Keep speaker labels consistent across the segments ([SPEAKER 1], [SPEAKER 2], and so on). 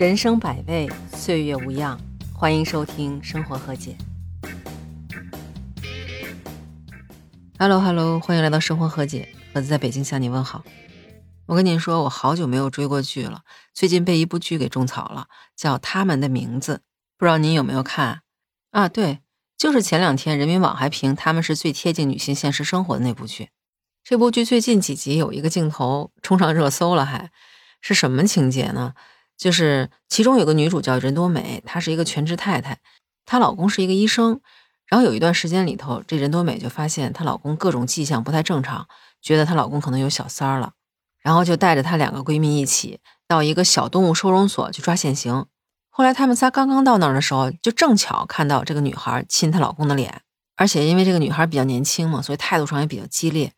[SPEAKER 1] 人生百味，岁月无恙。欢迎收听《生活和解》。Hello Hello，欢迎来到《生活和解》，盒子在北京向你问好。我跟您说，我好久没有追过剧了，最近被一部剧给种草了，叫《他们的名字》，不知道您有没有看啊？对，就是前两天人民网还评他们是最贴近女性现实生活的那部剧。这部剧最近几集有一个镜头冲上热搜了，还是什么情节呢？就是其中有个女主叫任多美，她是一个全职太太，她老公是一个医生。然后有一段时间里头，这任多美就发现她老公各种迹象不太正常，觉得她老公可能有小三儿了，然后就带着她两个闺蜜一起到一个小动物收容所去抓现行。后来他们仨刚刚到那儿的时候，就正巧看到这个女孩亲她老公的脸，而且因为这个女孩比较年轻嘛，所以态度上也比较激烈。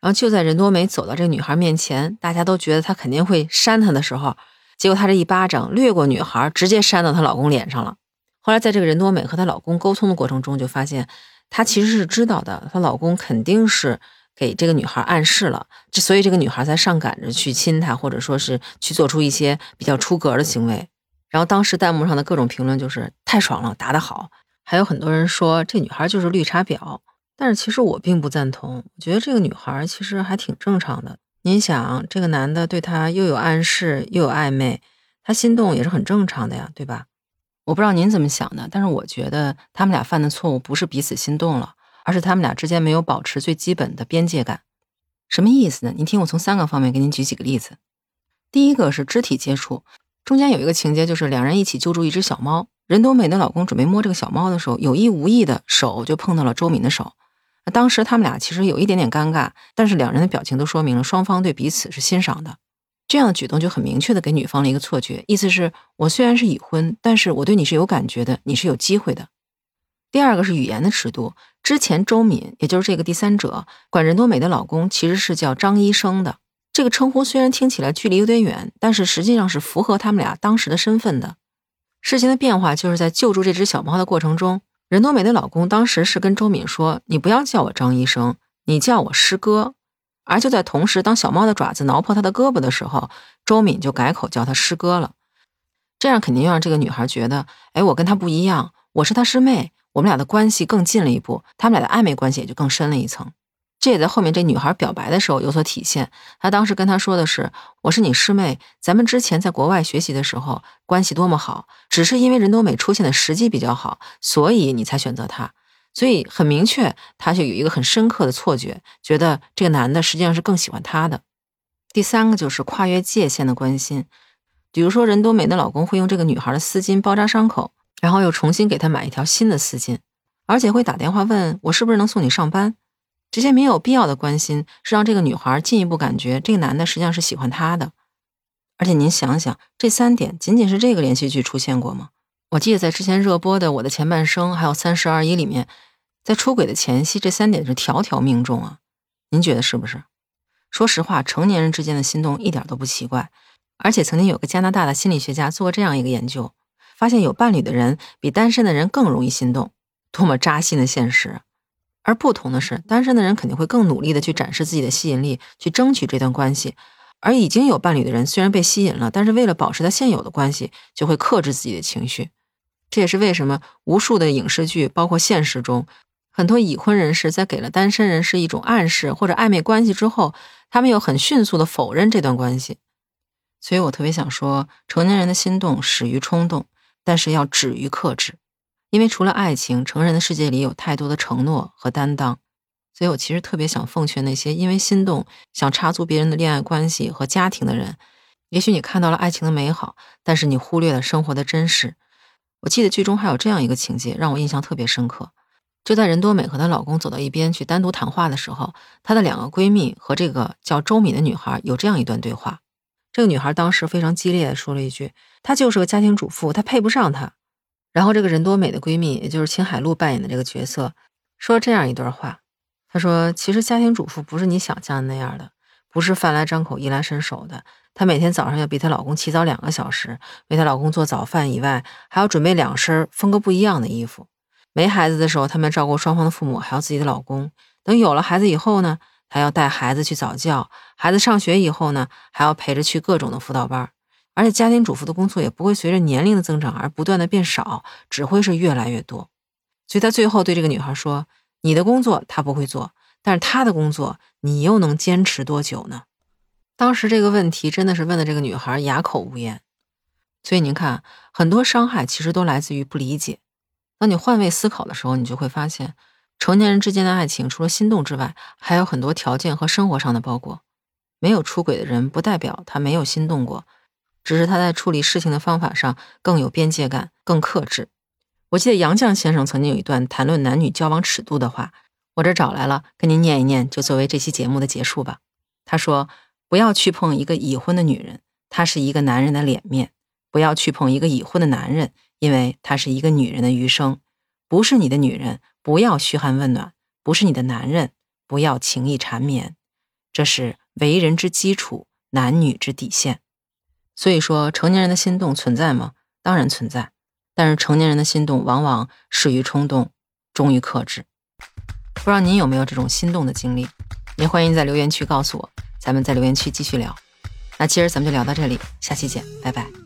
[SPEAKER 1] 然后就在任多美走到这个女孩面前，大家都觉得她肯定会扇她的时候。结果她这一巴掌掠过女孩，直接扇到她老公脸上了。后来在这个任多美和她老公沟通的过程中，就发现她其实是知道的，她老公肯定是给这个女孩暗示了，这所以这个女孩才上赶着去亲她，或者说是去做出一些比较出格的行为。然后当时弹幕上的各种评论就是太爽了，打得好，还有很多人说这女孩就是绿茶婊。但是其实我并不赞同，我觉得这个女孩其实还挺正常的。您想，这个男的对她又有暗示又有暧昧，她心动也是很正常的呀，对吧？我不知道您怎么想的，但是我觉得他们俩犯的错误不是彼此心动了，而是他们俩之间没有保持最基本的边界感。什么意思呢？您听我从三个方面给您举几个例子。第一个是肢体接触，中间有一个情节就是两人一起救助一只小猫，任多美的老公准备摸这个小猫的时候，有意无意的手就碰到了周敏的手。那当时他们俩其实有一点点尴尬，但是两人的表情都说明了双方对彼此是欣赏的。这样的举动就很明确的给女方了一个错觉，意思是我虽然是已婚，但是我对你是有感觉的，你是有机会的。第二个是语言的尺度，之前周敏也就是这个第三者管任多美的老公其实是叫张医生的，这个称呼虽然听起来距离有点远，但是实际上是符合他们俩当时的身份的。事情的变化就是在救助这只小猫的过程中。任多美的老公当时是跟周敏说：“你不要叫我张医生，你叫我师哥。”而就在同时，当小猫的爪子挠破他的胳膊的时候，周敏就改口叫他师哥了。这样肯定让这个女孩觉得：“哎，我跟他不一样，我是他师妹，我们俩的关系更近了一步，他们俩的暧昧关系也就更深了一层。”这也在后面这女孩表白的时候有所体现。她当时跟他说的是：“我是你师妹，咱们之前在国外学习的时候关系多么好，只是因为任多美出现的时机比较好，所以你才选择他。所以很明确，她就有一个很深刻的错觉，觉得这个男的实际上是更喜欢她的。第三个就是跨越界限的关心，比如说任多美的老公会用这个女孩的丝巾包扎伤口，然后又重新给她买一条新的丝巾，而且会打电话问我是不是能送你上班。”这些没有必要的关心，是让这个女孩进一步感觉这个男的实际上是喜欢她的。而且您想想，这三点仅仅是这个连续剧出现过吗？我记得在之前热播的《我的前半生》还有《三十而已》里面，在出轨的前夕，这三点是条条命中啊。您觉得是不是？说实话，成年人之间的心动一点都不奇怪。而且曾经有个加拿大的心理学家做过这样一个研究，发现有伴侣的人比单身的人更容易心动。多么扎心的现实！而不同的是，单身的人肯定会更努力的去展示自己的吸引力，去争取这段关系；而已经有伴侣的人，虽然被吸引了，但是为了保持他现有的关系，就会克制自己的情绪。这也是为什么无数的影视剧，包括现实中，很多已婚人士在给了单身人士一种暗示或者暧昧关系之后，他们又很迅速的否认这段关系。所以我特别想说，成年人的心动始于冲动，但是要止于克制。因为除了爱情，成人的世界里有太多的承诺和担当，所以我其实特别想奉劝那些因为心动想插足别人的恋爱关系和家庭的人。也许你看到了爱情的美好，但是你忽略了生活的真实。我记得剧中还有这样一个情节，让我印象特别深刻。就在任多美和她老公走到一边去单独谈话的时候，她的两个闺蜜和这个叫周敏的女孩有这样一段对话。这个女孩当时非常激烈的说了一句：“她就是个家庭主妇，她配不上他。”然后，这个任多美的闺蜜，也就是秦海璐扮演的这个角色，说这样一段话：“她说，其实家庭主妇不是你想象的那样的，不是饭来张口、衣来伸手的。她每天早上要比她老公起早两个小时，为她老公做早饭以外，还要准备两身风格不一样的衣服。没孩子的时候，他们照顾双方的父母，还有自己的老公。等有了孩子以后呢，还要带孩子去早教。孩子上学以后呢，还要陪着去各种的辅导班。而且家庭主妇的工作也不会随着年龄的增长而不断的变少，只会是越来越多。所以他最后对这个女孩说：“你的工作他不会做，但是他的工作你又能坚持多久呢？”当时这个问题真的是问的这个女孩哑口无言。所以您看，很多伤害其实都来自于不理解。当你换位思考的时候，你就会发现，成年人之间的爱情除了心动之外，还有很多条件和生活上的包裹。没有出轨的人，不代表他没有心动过，只是他在处理事情的方法上更有边界感、更克制。我记得杨绛先生曾经有一段谈论男女交往尺度的话，我这找来了，跟您念一念，就作为这期节目的结束吧。他说：“不要去碰一个已婚的女人，她是一个男人的脸面；不要去碰一个已婚的男人，因为他是一个女人的余生。不是你的女人，不要嘘寒问暖；不是你的男人，不要情意缠绵。这是。”为人之基础，男女之底线。所以说，成年人的心动存在吗？当然存在。但是，成年人的心动往往始于冲动，终于克制。不知道您有没有这种心动的经历？也欢迎在留言区告诉我。咱们在留言区继续聊。那今儿咱们就聊到这里，下期见，拜拜。